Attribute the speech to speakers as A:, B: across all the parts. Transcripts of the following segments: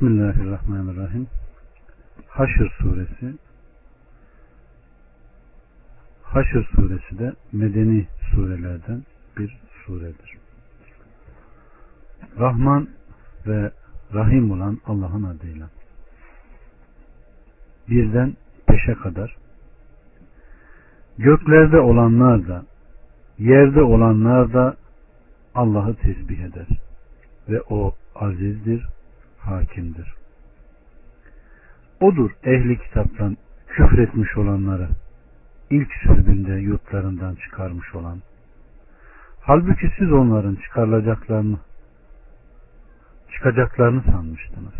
A: Bismillahirrahmanirrahim. Haşr suresi Haşr suresi de medeni surelerden bir suredir. Rahman ve Rahim olan Allah'ın adıyla. Birden beşe kadar göklerde olanlar da yerde olanlar da Allah'ı tesbih eder ve o azizdir, hakimdir. Odur ehli kitaptan küfretmiş olanları ilk sürgünde yurtlarından çıkarmış olan. Halbuki siz onların çıkarılacaklarını çıkacaklarını sanmıştınız.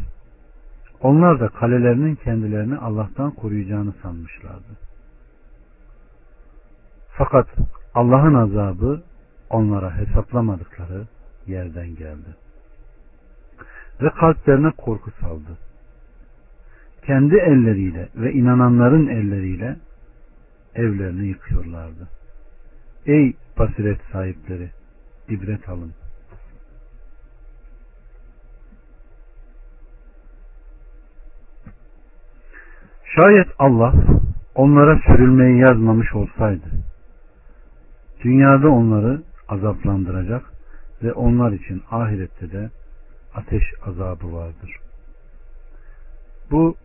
A: Onlar da kalelerinin kendilerini Allah'tan koruyacağını sanmışlardı. Fakat Allah'ın azabı onlara hesaplamadıkları yerden geldi. Ve kalplerine korku saldı. Kendi elleriyle ve inananların elleriyle evlerini yıkıyorlardı. Ey basiret sahipleri, ibret alın. Şayet Allah onlara sürülmeyi yazmamış olsaydı, dünyada onları azaplandıracak ve onlar için ahirette de ateş azabı vardır. Bu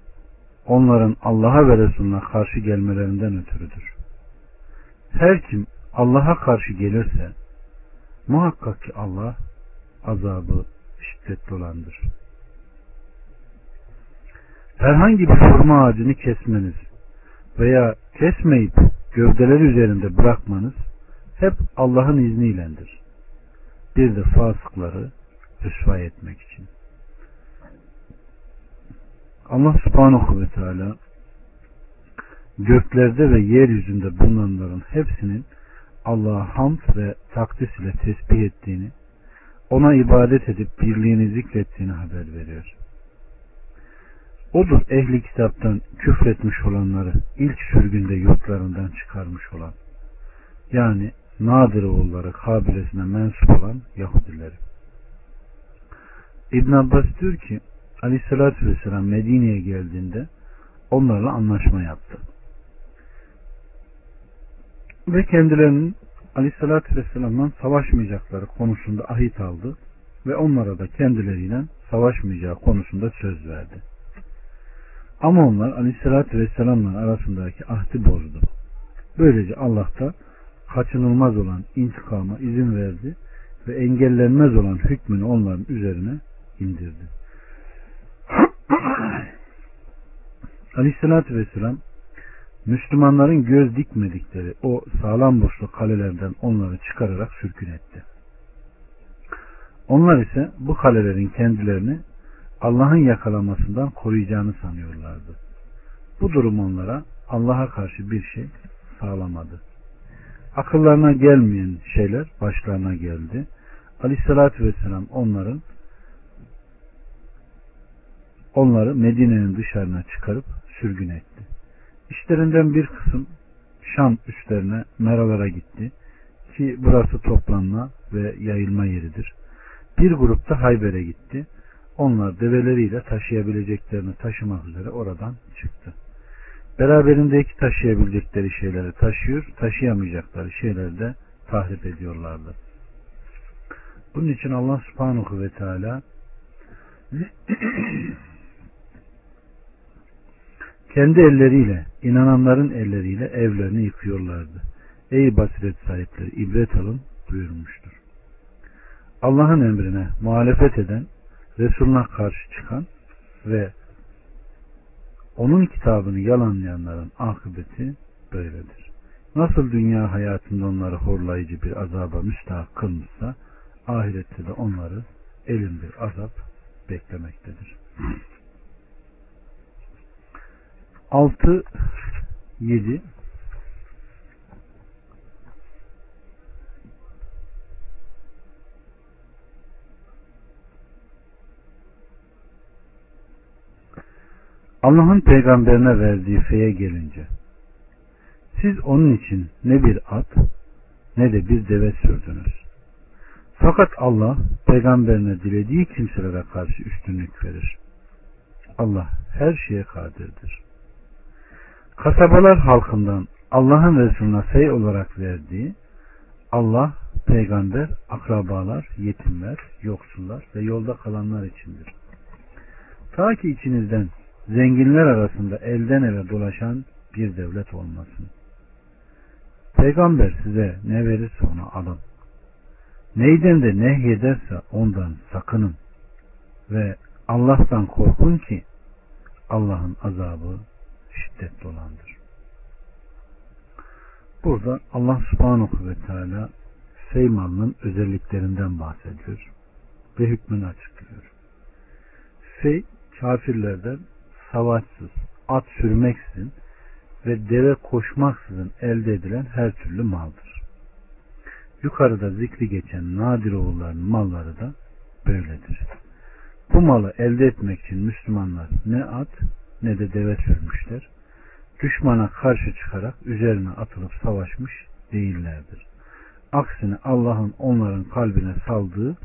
A: onların Allah'a ve Resulüne karşı gelmelerinden ötürüdür. Her kim Allah'a karşı gelirse muhakkak ki Allah azabı şiddetli olandır. Herhangi bir hurma ağacını kesmeniz veya kesmeyip gövdeler üzerinde bırakmanız hep Allah'ın izniylendir. Bir de fasıkları rüsva etmek için. Allah subhanahu ve teala göklerde ve yeryüzünde bulunanların hepsinin Allah'a hamd ve takdis ile tesbih ettiğini, ona ibadet edip birliğini zikrettiğini haber veriyor. Odur ehli kitaptan küfretmiş olanları ilk sürgünde yurtlarından çıkarmış olan, yani Nadir oğulları kabilesine mensup olan Yahudileri. İbn Abbas diyor ki Aleyhisselatü Vesselam Medine'ye geldiğinde onlarla anlaşma yaptı. Ve kendilerinin Aleyhisselatü Vesselam'dan savaşmayacakları konusunda ahit aldı ve onlara da kendileriyle savaşmayacağı konusunda söz verdi. Ama onlar Aleyhisselatü Vesselam'la arasındaki ahdi bozdu. Böylece Allah da kaçınılmaz olan intikama izin verdi ve engellenmez olan hükmünü onların üzerine indirdi. Aleyhissalatü vesselam Müslümanların göz dikmedikleri o sağlam burçlu kalelerden onları çıkararak sürkün etti. Onlar ise bu kalelerin kendilerini Allah'ın yakalamasından koruyacağını sanıyorlardı. Bu durum onlara Allah'a karşı bir şey sağlamadı. Akıllarına gelmeyen şeyler başlarına geldi. Aleyhissalatü vesselam onların onları Medine'nin dışarına çıkarıp sürgün etti. İşlerinden bir kısım Şam üstlerine meralara gitti ki burası toplanma ve yayılma yeridir. Bir grup da Hayber'e gitti. Onlar develeriyle taşıyabileceklerini taşımak üzere oradan çıktı. Beraberindeki taşıyabilecekleri şeyleri taşıyor, taşıyamayacakları şeyleri de tahrip ediyorlardı. Bunun için Allah subhanahu ve teala kendi elleriyle, inananların elleriyle evlerini yıkıyorlardı. Ey basiret sahipleri ibret alın buyurmuştur. Allah'ın emrine muhalefet eden, Resulüne karşı çıkan ve onun kitabını yalanlayanların akıbeti böyledir. Nasıl dünya hayatında onları horlayıcı bir azaba müstahak kılmışsa ahirette de onları elin bir azap beklemektedir. 6 7 Allah'ın peygamberine verdiği feye gelince siz onun için ne bir at ne de bir deve sürdünüz. Fakat Allah peygamberine dilediği kimselere karşı üstünlük verir. Allah her şeye kadirdir. Kasabalar halkından Allah'ın Resulüne sey olarak verdiği Allah, peygamber, akrabalar, yetimler, yoksullar ve yolda kalanlar içindir. Ta ki içinizden zenginler arasında elden eve dolaşan bir devlet olmasın. Peygamber size ne verirse onu alın. Neyden de nehyederse ondan sakının. Ve Allah'tan korkun ki Allah'ın azabı şiddetli olandır. Burada Allah subhanahu ve teala Feymal'ın özelliklerinden bahsediyor ve hükmünü açıklıyor. Fey kafirlerden savaşsız, at sürmeksizin ve deve koşmaksızın elde edilen her türlü maldır. Yukarıda zikri geçen nadir oğulların malları da böyledir. Bu malı elde etmek için Müslümanlar ne at ne de deve sürmüşler. Düşmana karşı çıkarak üzerine atılıp savaşmış değillerdir. Aksine Allah'ın onların kalbine saldığı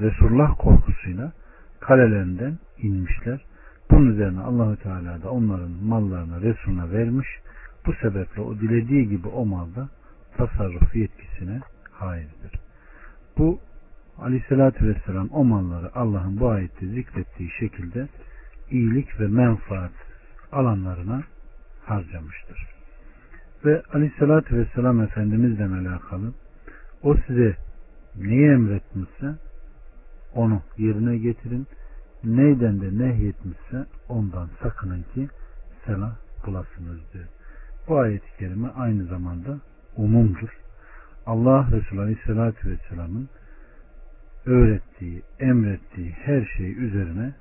A: Resulullah korkusuyla kalelerinden inmişler. Bunun üzerine Allahü Teala da onların mallarını Resulüne vermiş. Bu sebeple o dilediği gibi o malda tasarruf yetkisine haizdir. Bu Aleyhisselatü Vesselam o malları Allah'ın bu ayette zikrettiği şekilde iyilik ve menfaat alanlarına harcamıştır. Ve Aleyhisselatü Vesselam Efendimizle alakalı o size neyi emretmişse onu yerine getirin. Neyden de nehyetmişse ondan sakının ki selah bulasınız diyor. Bu ayet-i kerime aynı zamanda umumdur. Allah Resulü Aleyhisselatü Vesselam'ın öğrettiği, emrettiği her şey üzerine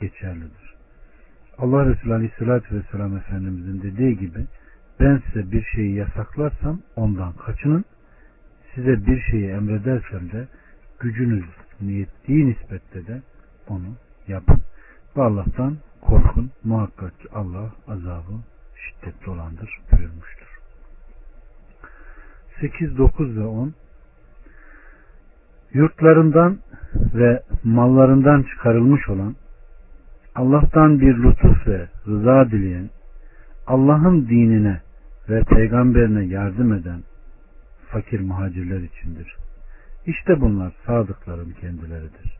A: geçerlidir. Allah Resulü Aleyhisselatü Vesselam Efendimizin dediği gibi ben size bir şeyi yasaklarsam ondan kaçının size bir şeyi emredersem de gücünüz niyetliği nispette de onu yapın. Ve Allah'tan korkun. Muhakkak ki Allah azabı şiddetli olandır buyurmuştur. 8, 9 ve 10 Yurtlarından ve mallarından çıkarılmış olan Allah'tan bir lütuf ve rıza dileyen Allah'ın dinine ve peygamberine yardım eden fakir muhacirler içindir. İşte bunlar sadıkların kendileridir.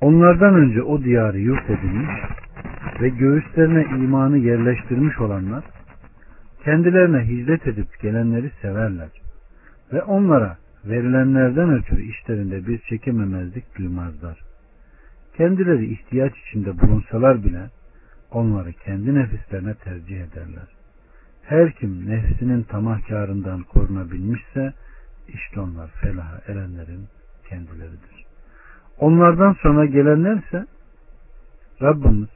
A: Onlardan önce o diyarı yurt edilmiş ve göğüslerine imanı yerleştirmiş olanlar kendilerine hicret edip gelenleri severler ve onlara verilenlerden ötürü işlerinde bir çekememezlik duymazlar. Kendileri ihtiyaç içinde bulunsalar bile onları kendi nefislerine tercih ederler. Her kim nefsinin tamahkarından korunabilmişse işte onlar felaha erenlerin kendileridir. Onlardan sonra gelenlerse Rabbimiz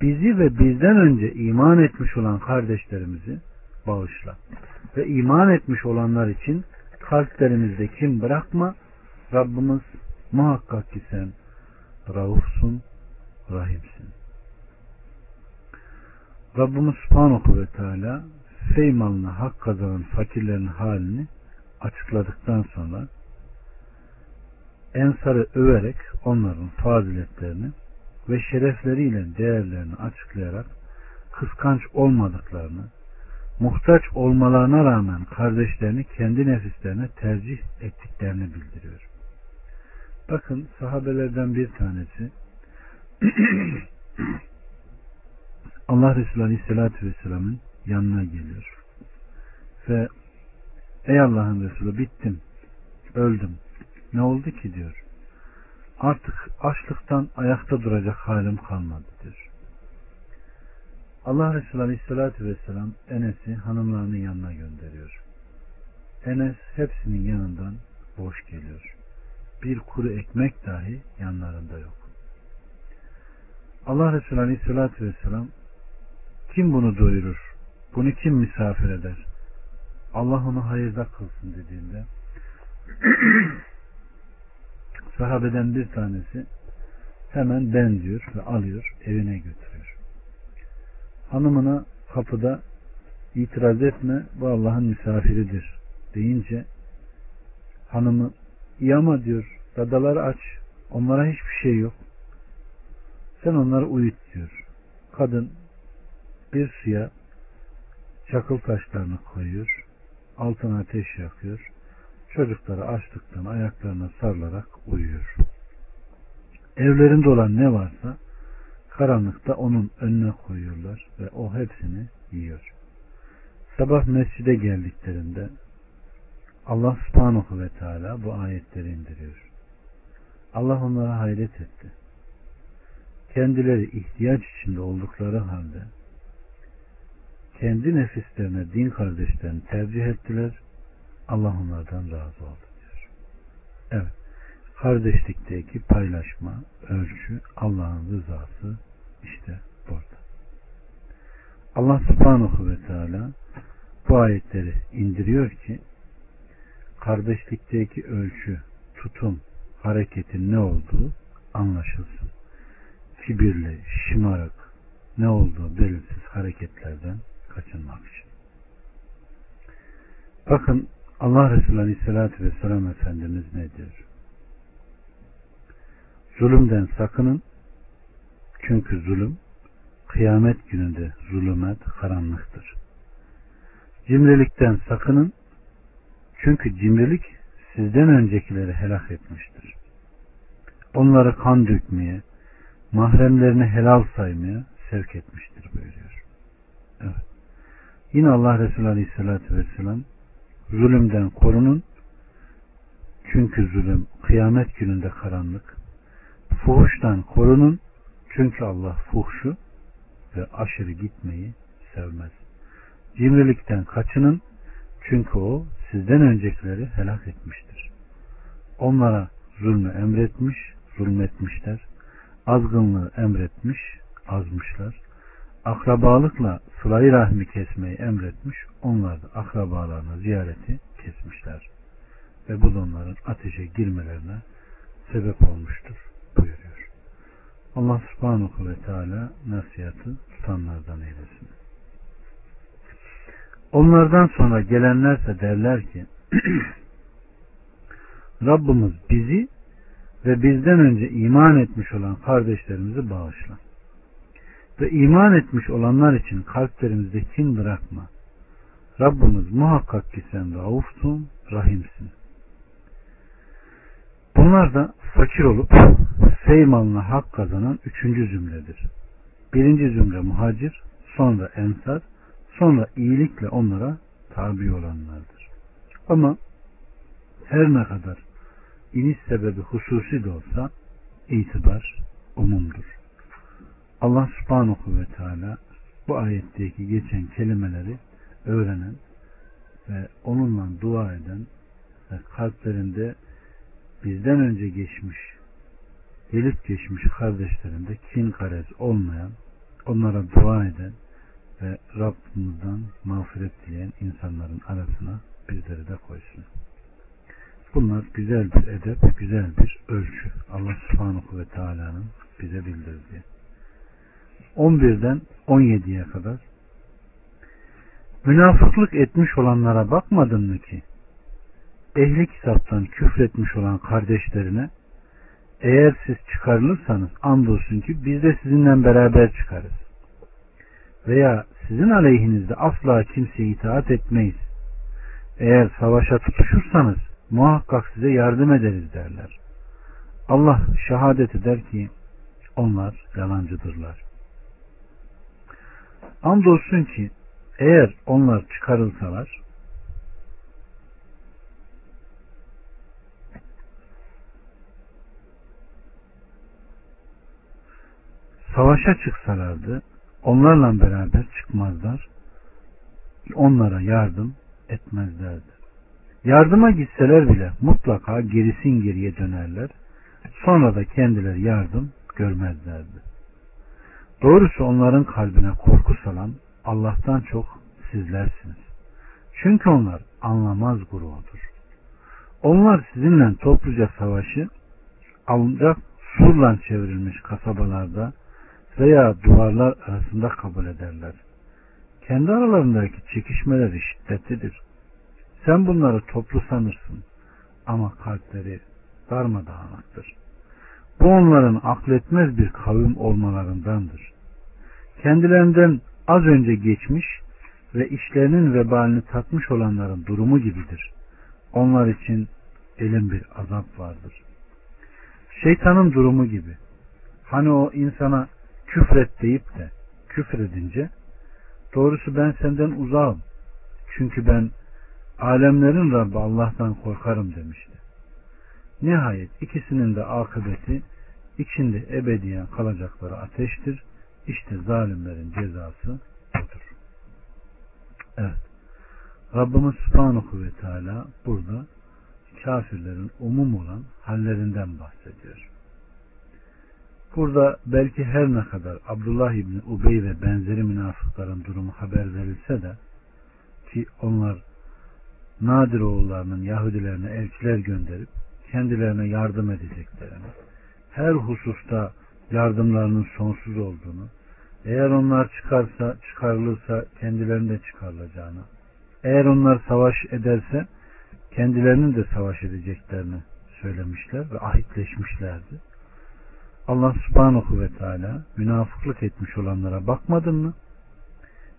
A: bizi ve bizden önce iman etmiş olan kardeşlerimizi bağışla ve iman etmiş olanlar için kalplerimizde kim bırakma Rabbimiz muhakkak ki sen raufsun rahimsin. Rabbimiz Subhanahu ve Teala Feymal'ına hak kazanan fakirlerin halini açıkladıktan sonra Ensar'ı överek onların faziletlerini ve şerefleriyle değerlerini açıklayarak kıskanç olmadıklarını, muhtaç olmalarına rağmen kardeşlerini kendi nefislerine tercih ettiklerini bildiriyor. Bakın sahabelerden bir tanesi Allah Resulü Aleyhisselatü Vesselam'ın yanına geliyor. Ve ey Allah'ın Resulü bittim, öldüm. Ne oldu ki diyor. Artık açlıktan ayakta duracak halim kalmadı diyor. Allah Resulü Aleyhisselatü Vesselam Enes'i hanımlarının yanına gönderiyor. Enes hepsinin yanından boş geliyor. Bir kuru ekmek dahi yanlarında yok. Allah Resulü Aleyhisselatü Vesselam kim bunu doyurur? Bunu kim misafir eder? Allah onu hayırda kılsın dediğinde sahabeden bir tanesi hemen ben diyor ve alıyor evine götürüyor. Hanımına kapıda itiraz etme bu Allah'ın misafiridir deyince hanımı iyi ama diyor dadaları aç onlara hiçbir şey yok. Sen onları uyut diyor. Kadın bir suya çakıl taşlarını koyuyor. Altına ateş yakıyor. Çocukları açlıktan ayaklarına sarılarak uyuyor. Evlerinde olan ne varsa karanlıkta onun önüne koyuyorlar ve o hepsini yiyor. Sabah mescide geldiklerinde Allah subhanahu ve teala bu ayetleri indiriyor. Allah onlara hayret etti. Kendileri ihtiyaç içinde oldukları halde kendi nefislerine din kardeşlerini tercih ettiler. Allah onlardan razı oldu diyor. Evet. Kardeşlikteki paylaşma, ölçü, Allah'ın rızası işte burada. Allah subhanahu ve teala bu ayetleri indiriyor ki kardeşlikteki ölçü, tutum, hareketin ne olduğu anlaşılsın. Kibirli, şımarık ne olduğu belirsiz hareketlerden kaçınmak için. Bakın Allah Resulü Aleyhisselatü Vesselam Efendimiz ne diyor? Zulümden sakının çünkü zulüm kıyamet gününde zulümet karanlıktır. Cimrilikten sakının çünkü cimrilik sizden öncekileri helak etmiştir. Onları kan dökmeye, mahremlerini helal saymaya sevk etmiştir buyuruyor. Evet. Yine Allah Resulü Aleyhisselatü Vesselam zulümden korunun çünkü zulüm kıyamet gününde karanlık. Fuhuştan korunun çünkü Allah fuhşu ve aşırı gitmeyi sevmez. Cimrilikten kaçının çünkü o sizden öncekileri helak etmiştir. Onlara zulmü emretmiş, zulmetmişler. Azgınlığı emretmiş, azmışlar. Akrabalıkla sılayı rahmi kesmeyi emretmiş. Onlar da akrabalarına ziyareti kesmişler. Ve bu onların ateşe girmelerine sebep olmuştur buyuruyor. Allah subhanahu ve teala nasihatı tutanlardan eylesin. Onlardan sonra gelenlerse derler ki Rabbimiz bizi ve bizden önce iman etmiş olan kardeşlerimizi bağışla. Ve iman etmiş olanlar için kalplerimizde kin bırakma. Rabbimiz muhakkak ki sen raufsun, rahimsin. Bunlar da fakir olup feymalına hak kazanan üçüncü zümredir. Birinci zümre muhacir, sonra ensar, sonra iyilikle onlara tabi olanlardır. Ama her ne kadar iniş sebebi hususi de olsa itibar umumdur. Allah subhanahu ve teala bu ayetteki geçen kelimeleri öğrenen ve onunla dua eden ve kalplerinde bizden önce geçmiş gelip geçmiş kardeşlerinde kin karez olmayan onlara dua eden ve Rabbimizden mağfiret dileyen insanların arasına bizleri de koysun. Bunlar güzel bir edep, güzel bir ölçü. Allah subhanahu ve teala'nın bize bildirdiği. 11'den 17'ye kadar münafıklık etmiş olanlara bakmadın mı ki ehli kitaptan küfretmiş olan kardeşlerine eğer siz çıkarılırsanız andolsun ki biz de sizinle beraber çıkarız. Veya sizin aleyhinizde asla kimseye itaat etmeyiz. Eğer savaşa tutuşursanız muhakkak size yardım ederiz derler. Allah şehadet eder ki onlar yalancıdırlar. Andolsun ki eğer onlar çıkarılsalar savaşa çıksalardı onlarla beraber çıkmazlar onlara yardım etmezlerdi. Yardıma gitseler bile mutlaka gerisin geriye dönerler. Sonra da kendileri yardım görmezlerdi. Doğrusu onların kalbine korku salan Allah'tan çok sizlersiniz. Çünkü onlar anlamaz grubudur. Onlar sizinle topluca savaşı ancak surla çevrilmiş kasabalarda veya duvarlar arasında kabul ederler. Kendi aralarındaki çekişmeler şiddetlidir. Sen bunları toplu sanırsın ama kalpleri darmadağınıktır. Bu onların akletmez bir kavim olmalarındandır. Kendilerinden az önce geçmiş ve işlerinin vebalini tatmış olanların durumu gibidir. Onlar için elin bir azap vardır. Şeytanın durumu gibi. Hani o insana küfret deyip de küfredince doğrusu ben senden uzağım. Çünkü ben alemlerin Rabbi Allah'tan korkarım demişti. Nihayet ikisinin de akıbeti içinde ebediyen kalacakları ateştir. İşte zalimlerin cezası budur. Evet. Rabbimiz Subhanahu ve Teala burada kafirlerin umum olan hallerinden bahsediyor. Burada belki her ne kadar Abdullah İbni Ubey ve benzeri münafıkların durumu haber verilse de ki onlar Nadir oğullarının Yahudilerine elçiler gönderip kendilerine yardım edeceklerini, her hususta yardımlarının sonsuz olduğunu, eğer onlar çıkarsa, çıkarılırsa kendilerinde çıkarılacağını, eğer onlar savaş ederse kendilerinin de savaş edeceklerini söylemişler ve ahitleşmişlerdi. Allah subhanahu ve teala münafıklık etmiş olanlara bakmadın mı?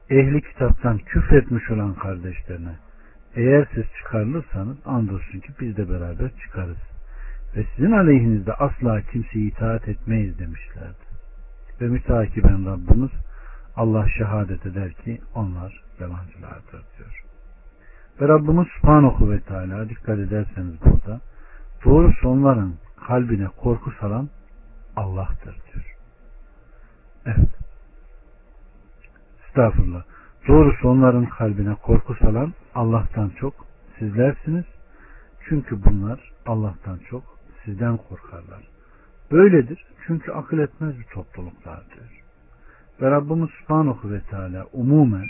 A: Ehli kitaptan küfretmiş olan kardeşlerine eğer siz çıkarılırsanız andolsun ki biz de beraber çıkarız. Ve sizin aleyhinizde asla kimseye itaat etmeyiz demişlerdi. Ve mütakiben Rabbimiz Allah şehadet eder ki onlar yalancılardır diyor. Ve Rabbimiz Subhanahu ve Teala dikkat ederseniz burada doğrusu onların kalbine korku salan Allah'tır diyor. Evet. Estağfurullah. Doğrusu onların kalbine korku salan Allah'tan çok sizlersiniz. Çünkü bunlar Allah'tan çok sizden korkarlar. Böyledir. Çünkü akıl etmez bir topluluklardır. Ve Rabbimiz Subhanahu ve Teala umumen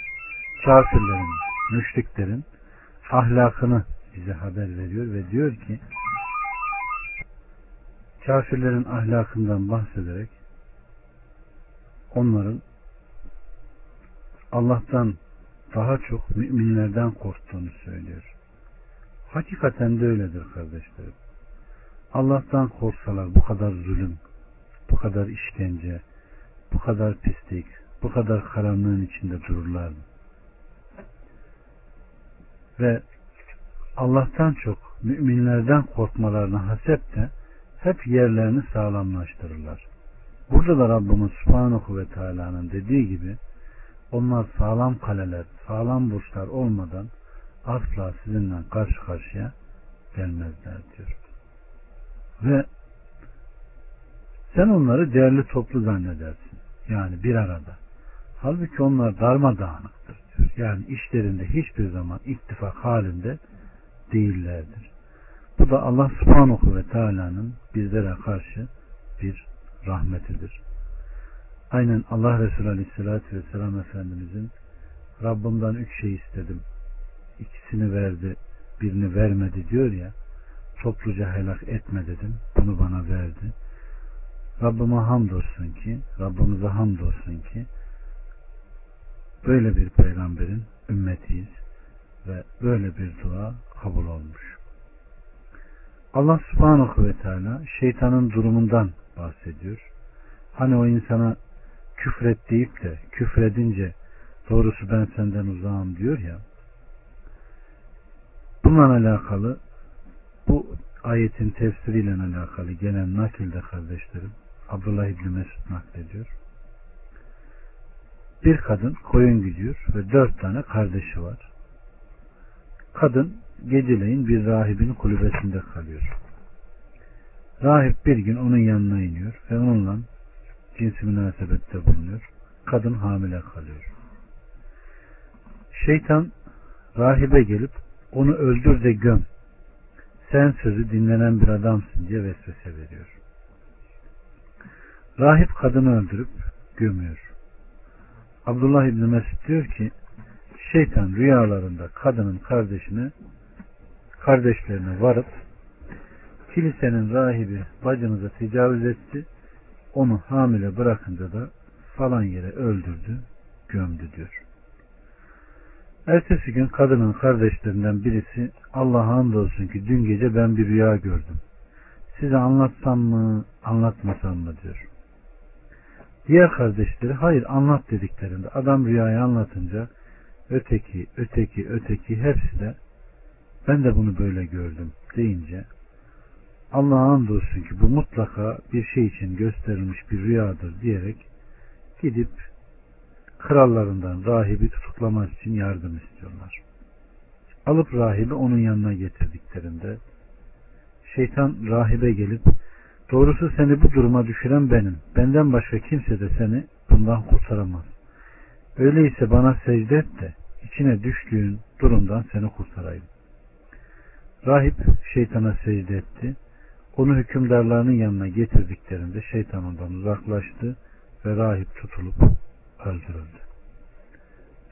A: kafirlerin, müşriklerin ahlakını bize haber veriyor ve diyor ki kafirlerin ahlakından bahsederek onların Allah'tan daha çok müminlerden korktuğunu söylüyor. Hakikaten de öyledir kardeşlerim. Allah'tan korksalar bu kadar zulüm, bu kadar işkence, bu kadar pislik, bu kadar karanlığın içinde dururlar mı? Ve Allah'tan çok müminlerden korkmalarını hasep de hep yerlerini sağlamlaştırırlar. Burada da Rabbimiz Subhanahu ve Teala'nın dediği gibi onlar sağlam kaleler, sağlam burçlar olmadan asla sizinle karşı karşıya gelmezler diyor. Ve sen onları değerli toplu zannedersin. Yani bir arada. Halbuki onlar darmadağınıktır diyor. Yani işlerinde hiçbir zaman ittifak halinde değillerdir. Bu da Allah subhanahu ve teala'nın bizlere karşı bir rahmetidir. Aynen Allah Resulü Aleyhisselatü Vesselam Efendimizin Rabbimden üç şey istedim. İkisini verdi, birini vermedi diyor ya topluca helak etme dedim. Bunu bana verdi. Rabbime hamdolsun ki, Rabbimize hamdolsun ki böyle bir peygamberin ümmetiyiz ve böyle bir dua kabul olmuş. Allah subhanahu ve teala şeytanın durumundan bahsediyor. Hani o insana küfret deyip de küfredince doğrusu ben senden uzağım diyor ya bununla alakalı bu ayetin tefsiriyle alakalı gelen nakilde kardeşlerim Abdullah İbni Mesud naklediyor. Bir kadın koyun gidiyor ve dört tane kardeşi var. Kadın geceleyin bir rahibin kulübesinde kalıyor. Rahip bir gün onun yanına iniyor ve onunla cinsi münasebette bulunuyor. Kadın hamile kalıyor. Şeytan rahibe gelip onu öldür de göm. Sen sözü dinlenen bir adamsın diye vesvese veriyor. Rahip kadını öldürüp gömüyor. Abdullah İbni Mesud diyor ki şeytan rüyalarında kadının kardeşine kardeşlerine varıp kilisenin rahibi bacınıza tecavüz etti onu hamile bırakınca da falan yere öldürdü, gömdü diyor. Ertesi gün kadının kardeşlerinden birisi Allah'a andolsun ki dün gece ben bir rüya gördüm. size anlatsam mı anlatmasam mı diyor. Diğer kardeşleri hayır anlat dediklerinde adam rüyayı anlatınca öteki, öteki, öteki hepsi de ben de bunu böyle gördüm deyince Allah'a andolsun ki bu mutlaka bir şey için gösterilmiş bir rüyadır diyerek gidip krallarından rahibi tutuklamak için yardım istiyorlar. Alıp rahibi onun yanına getirdiklerinde şeytan rahibe gelip doğrusu seni bu duruma düşüren benim. Benden başka kimse de seni bundan kurtaramaz. Öyleyse bana secde et de içine düştüğün durumdan seni kurtarayım. Rahip şeytana secde etti. Onu hükümdarlarının yanına getirdiklerinde şeytan ondan uzaklaştı ve rahip tutulup öldürüldü.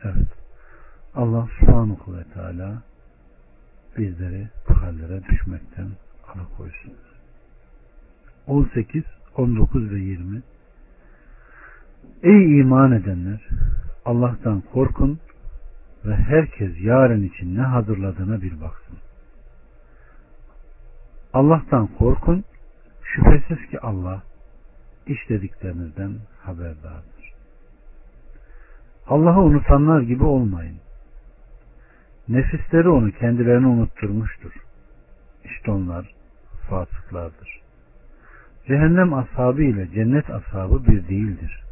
A: Evet. Allah subhanahu ve teala bizleri bu hallere düşmekten alıkoysun. 18, 19 ve 20 Ey iman edenler! Allah'tan korkun ve herkes yarın için ne hazırladığına bir baksın. Allah'tan korkun, şüphesiz ki Allah işlediklerinizden haberdardır. Allah'ı unutanlar gibi olmayın. Nefisleri onu kendilerine unutturmuştur. İşte onlar fasıklardır. Cehennem ashabı ile cennet ashabı bir değildir.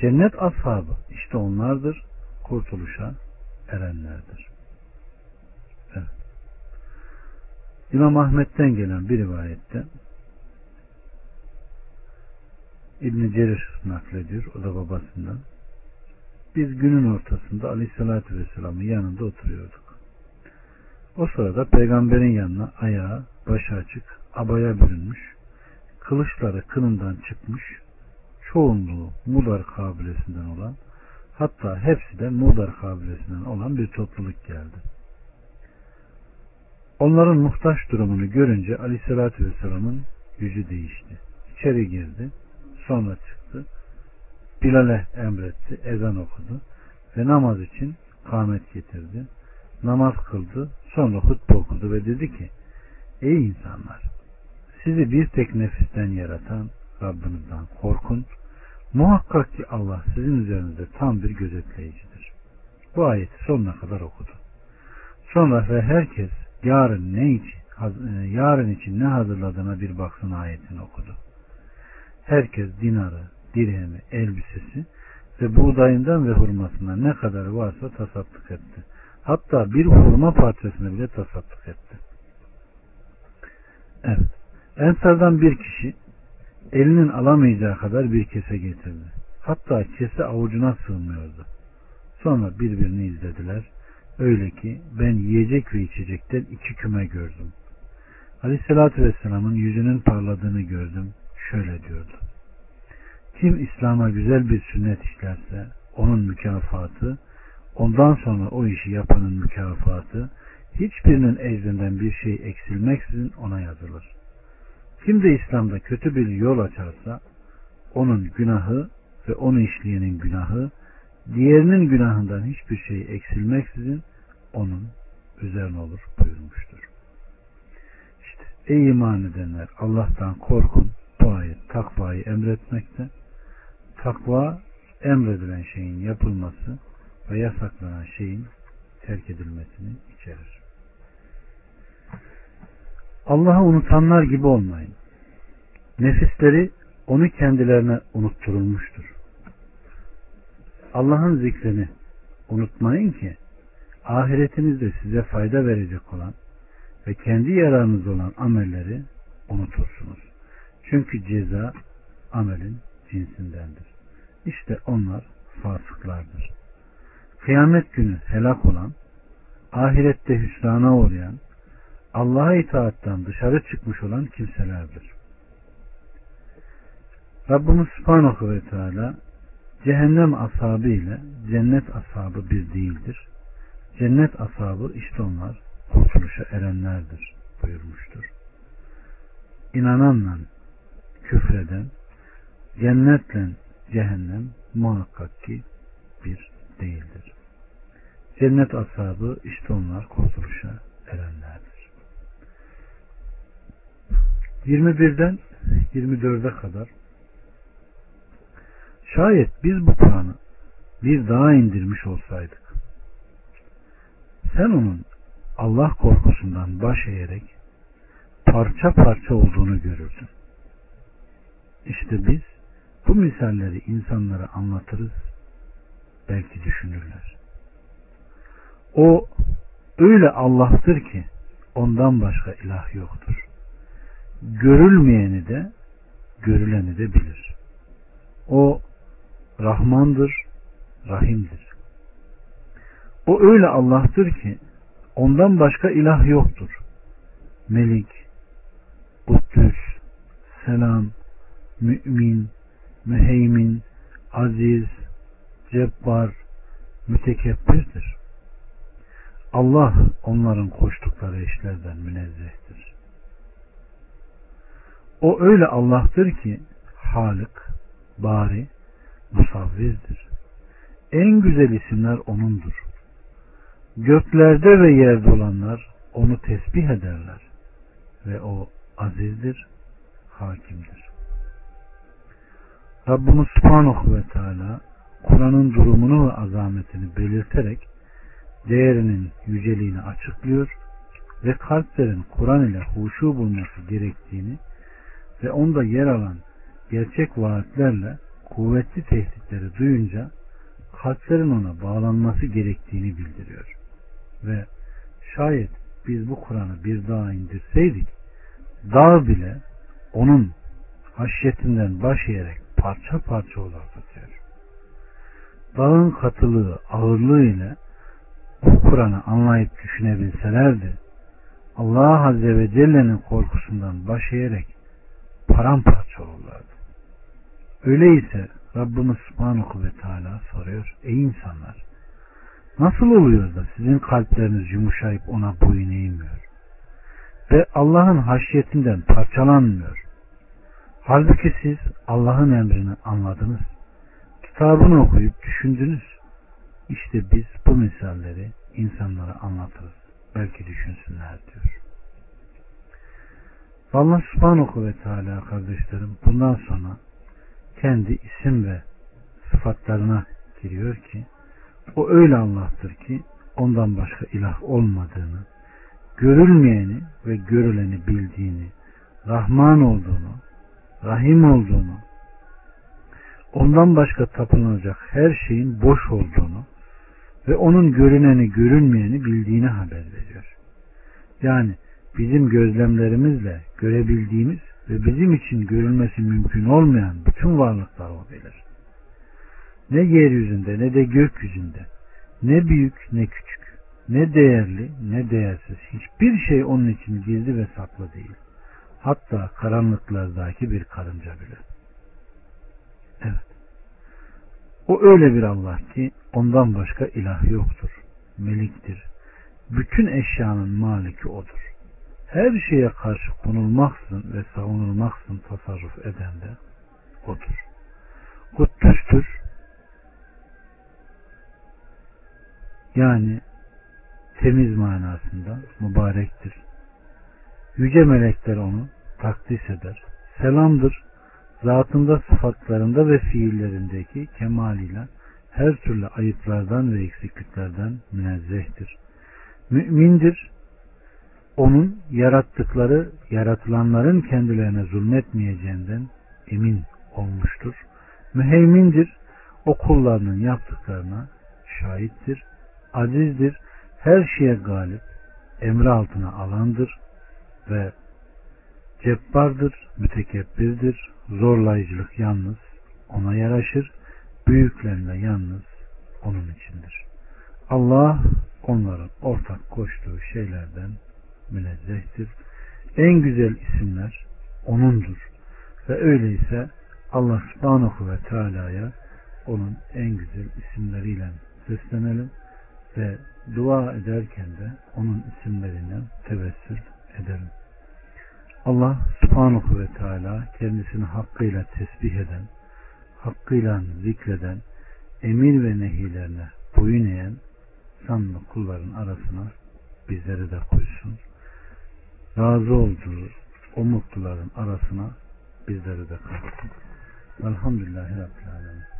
A: Cennet ashabı işte onlardır, kurtuluşa erenlerdir. Evet. İmam Ahmet'ten gelen bir rivayette İbn Cerir naklediyor, o da babasından. Biz günün ortasında Aleyhisselatü Vesselam'ın yanında oturuyorduk. O sırada peygamberin yanına ayağı, başı açık, abaya bürünmüş, kılıçları kınından çıkmış, çoğunluğu Mudar kabilesinden olan, hatta hepsi de Mudar kabilesinden olan bir topluluk geldi. Onların muhtaç durumunu görünce Aleyhisselatü Vesselam'ın yüzü değişti. İçeri girdi, sonra çıktı. Bilal'e emretti, ezan okudu ve namaz için kâmet getirdi. Namaz kıldı, sonra hutbe okudu ve dedi ki, Ey insanlar! Sizi bir tek nefisten yaratan Rabbinizden korkun. Muhakkak ki Allah sizin üzerinizde tam bir gözetleyicidir. Bu ayeti sonuna kadar okudu. Sonra ve herkes yarın ne için, e, yarın için ne hazırladığına bir baksın ayetini okudu. Herkes dinarı, dirhemi, elbisesi ve buğdayından ve hurmasından ne kadar varsa tasadduk etti. Hatta bir hurma parçasını bile tasadduk etti. Evet. Ensardan bir kişi elinin alamayacağı kadar bir kese getirdi. Hatta kese avucuna sığmıyordu. Sonra birbirini izlediler. Öyle ki ben yiyecek ve içecekten iki küme gördüm. Aleyhissalatü Vesselam'ın yüzünün parladığını gördüm. Şöyle diyordu. Kim İslam'a güzel bir sünnet işlerse onun mükafatı, ondan sonra o işi yapanın mükafatı, hiçbirinin ecrinden bir şey eksilmeksizin ona yazılır. Kim de İslam'da kötü bir yol açarsa onun günahı ve onu işleyenin günahı diğerinin günahından hiçbir şey eksilmeksizin onun üzerine olur buyurmuştur. İşte ey iman edenler Allah'tan korkun bu takvayı emretmekte. Takva emredilen şeyin yapılması ve yasaklanan şeyin terk edilmesini içerir. Allah'ı unutanlar gibi olmayın. Nefisleri onu kendilerine unutturulmuştur. Allah'ın zikrini unutmayın ki ahiretinizde size fayda verecek olan ve kendi yararınız olan amelleri unutursunuz. Çünkü ceza amelin cinsindendir. İşte onlar fasıklardır. Kıyamet günü helak olan, ahirette hüsrana uğrayan, Allah'a itaattan dışarı çıkmış olan kimselerdir. Rabbimiz Subhanahu ve Teala cehennem ashabı ile cennet ashabı bir değildir. Cennet ashabı işte onlar kurtuluşa erenlerdir buyurmuştur. İnananla küfreden cennetle cehennem muhakkak ki bir değildir. Cennet ashabı işte onlar kurtuluşa erenlerdir. 21'den 24'e kadar Şayet biz bu Kur'an'ı bir daha indirmiş olsaydık sen onun Allah korkusundan baş eğerek parça parça olduğunu görürdün. İşte biz bu misalleri insanlara anlatırız belki düşünürler. O öyle Allah'tır ki ondan başka ilah yoktur. Görülmeyeni de görüleni de bilir. O Rahmandır, Rahim'dir. O öyle Allah'tır ki ondan başka ilah yoktur. Melik, Kuddüs, Selam, Mümin, Müheymin, Aziz, Cebbar, Mütekebbirdir. Allah onların koştukları işlerden münezzehtir. O öyle Allah'tır ki Halık, Bari, Musavvirdir. En güzel isimler O'nundur. Göklerde ve yerde olanlar O'nu tesbih ederler. Ve O azizdir, hakimdir. Rabbimiz Subhanahu ve Teala Kur'an'ın durumunu ve azametini belirterek değerinin yüceliğini açıklıyor ve kalplerin Kur'an ile huşu bulması gerektiğini ve onda yer alan gerçek vaatlerle kuvvetli tehditleri duyunca kalplerin ona bağlanması gerektiğini bildiriyor. Ve şayet biz bu Kur'an'ı bir daha indirseydik dağ bile onun haşyetinden baş eğerek parça parça olardı diyor. Dağın katılığı, ağırlığı ile bu Kur'an'ı anlayıp düşünebilselerdi Allah Azze ve Celle'nin korkusundan baş eğerek paramparça olurlardı. Öyleyse Rabbimiz Subhanahu ve Teala soruyor. Ey insanlar nasıl oluyor da sizin kalpleriniz yumuşayıp ona boyun eğmiyor? Ve Allah'ın haşyetinden parçalanmıyor. Halbuki siz Allah'ın emrini anladınız. Kitabını okuyup düşündünüz. İşte biz bu misalleri insanlara anlatırız. Belki düşünsünler diyor. Allah subhanahu ve teala kardeşlerim bundan sonra kendi isim ve sıfatlarına giriyor ki o öyle Allah'tır ki ondan başka ilah olmadığını, görülmeyeni ve görüleni bildiğini, Rahman olduğunu, Rahim olduğunu, ondan başka tapınılacak her şeyin boş olduğunu ve onun görüneni görünmeyeni bildiğini haber veriyor. Yani bizim gözlemlerimizle görebildiğimiz ve bizim için görülmesi mümkün olmayan bütün varlıklar o bilir. Ne yeryüzünde ne de gökyüzünde ne büyük ne küçük ne değerli ne değersiz hiçbir şey onun için gizli ve saklı değil. Hatta karanlıklardaki bir karınca bile. Evet. O öyle bir Allah ki ondan başka ilah yoktur. Meliktir. Bütün eşyanın maliki odur her şeye karşı konulmaksın ve savunulmaksın tasarruf eden de odur. Kuddüstür. Yani temiz manasında mübarektir. Yüce melekler onu takdis eder. Selamdır. Zatında, sıfatlarında ve fiillerindeki kemaliyle her türlü ayıplardan ve eksikliklerden münezzehtir. Mümindir onun yarattıkları yaratılanların kendilerine zulmetmeyeceğinden emin olmuştur. Müheymindir. O kullarının yaptıklarına şahittir. Azizdir. Her şeye galip. Emri altına alandır. Ve cebbardır. Mütekebbirdir. Zorlayıcılık yalnız ona yaraşır. Büyüklerle yalnız onun içindir. Allah onların ortak koştuğu şeylerden münezzehtir. En güzel isimler O'nundur. Ve öyleyse Allah subhanahu ve teala'ya onun en güzel isimleriyle seslenelim ve dua ederken de onun isimlerinden tevessül edelim. Allah subhanahu ve teala kendisini hakkıyla tesbih eden, hakkıyla zikreden, emir ve nehilerine boyun eğen sanlı kulların arasına bizleri de koysun razı olduğu, o mutluların arasına bizleri de katsın. Velhamdülillahi Rabbil Alemin.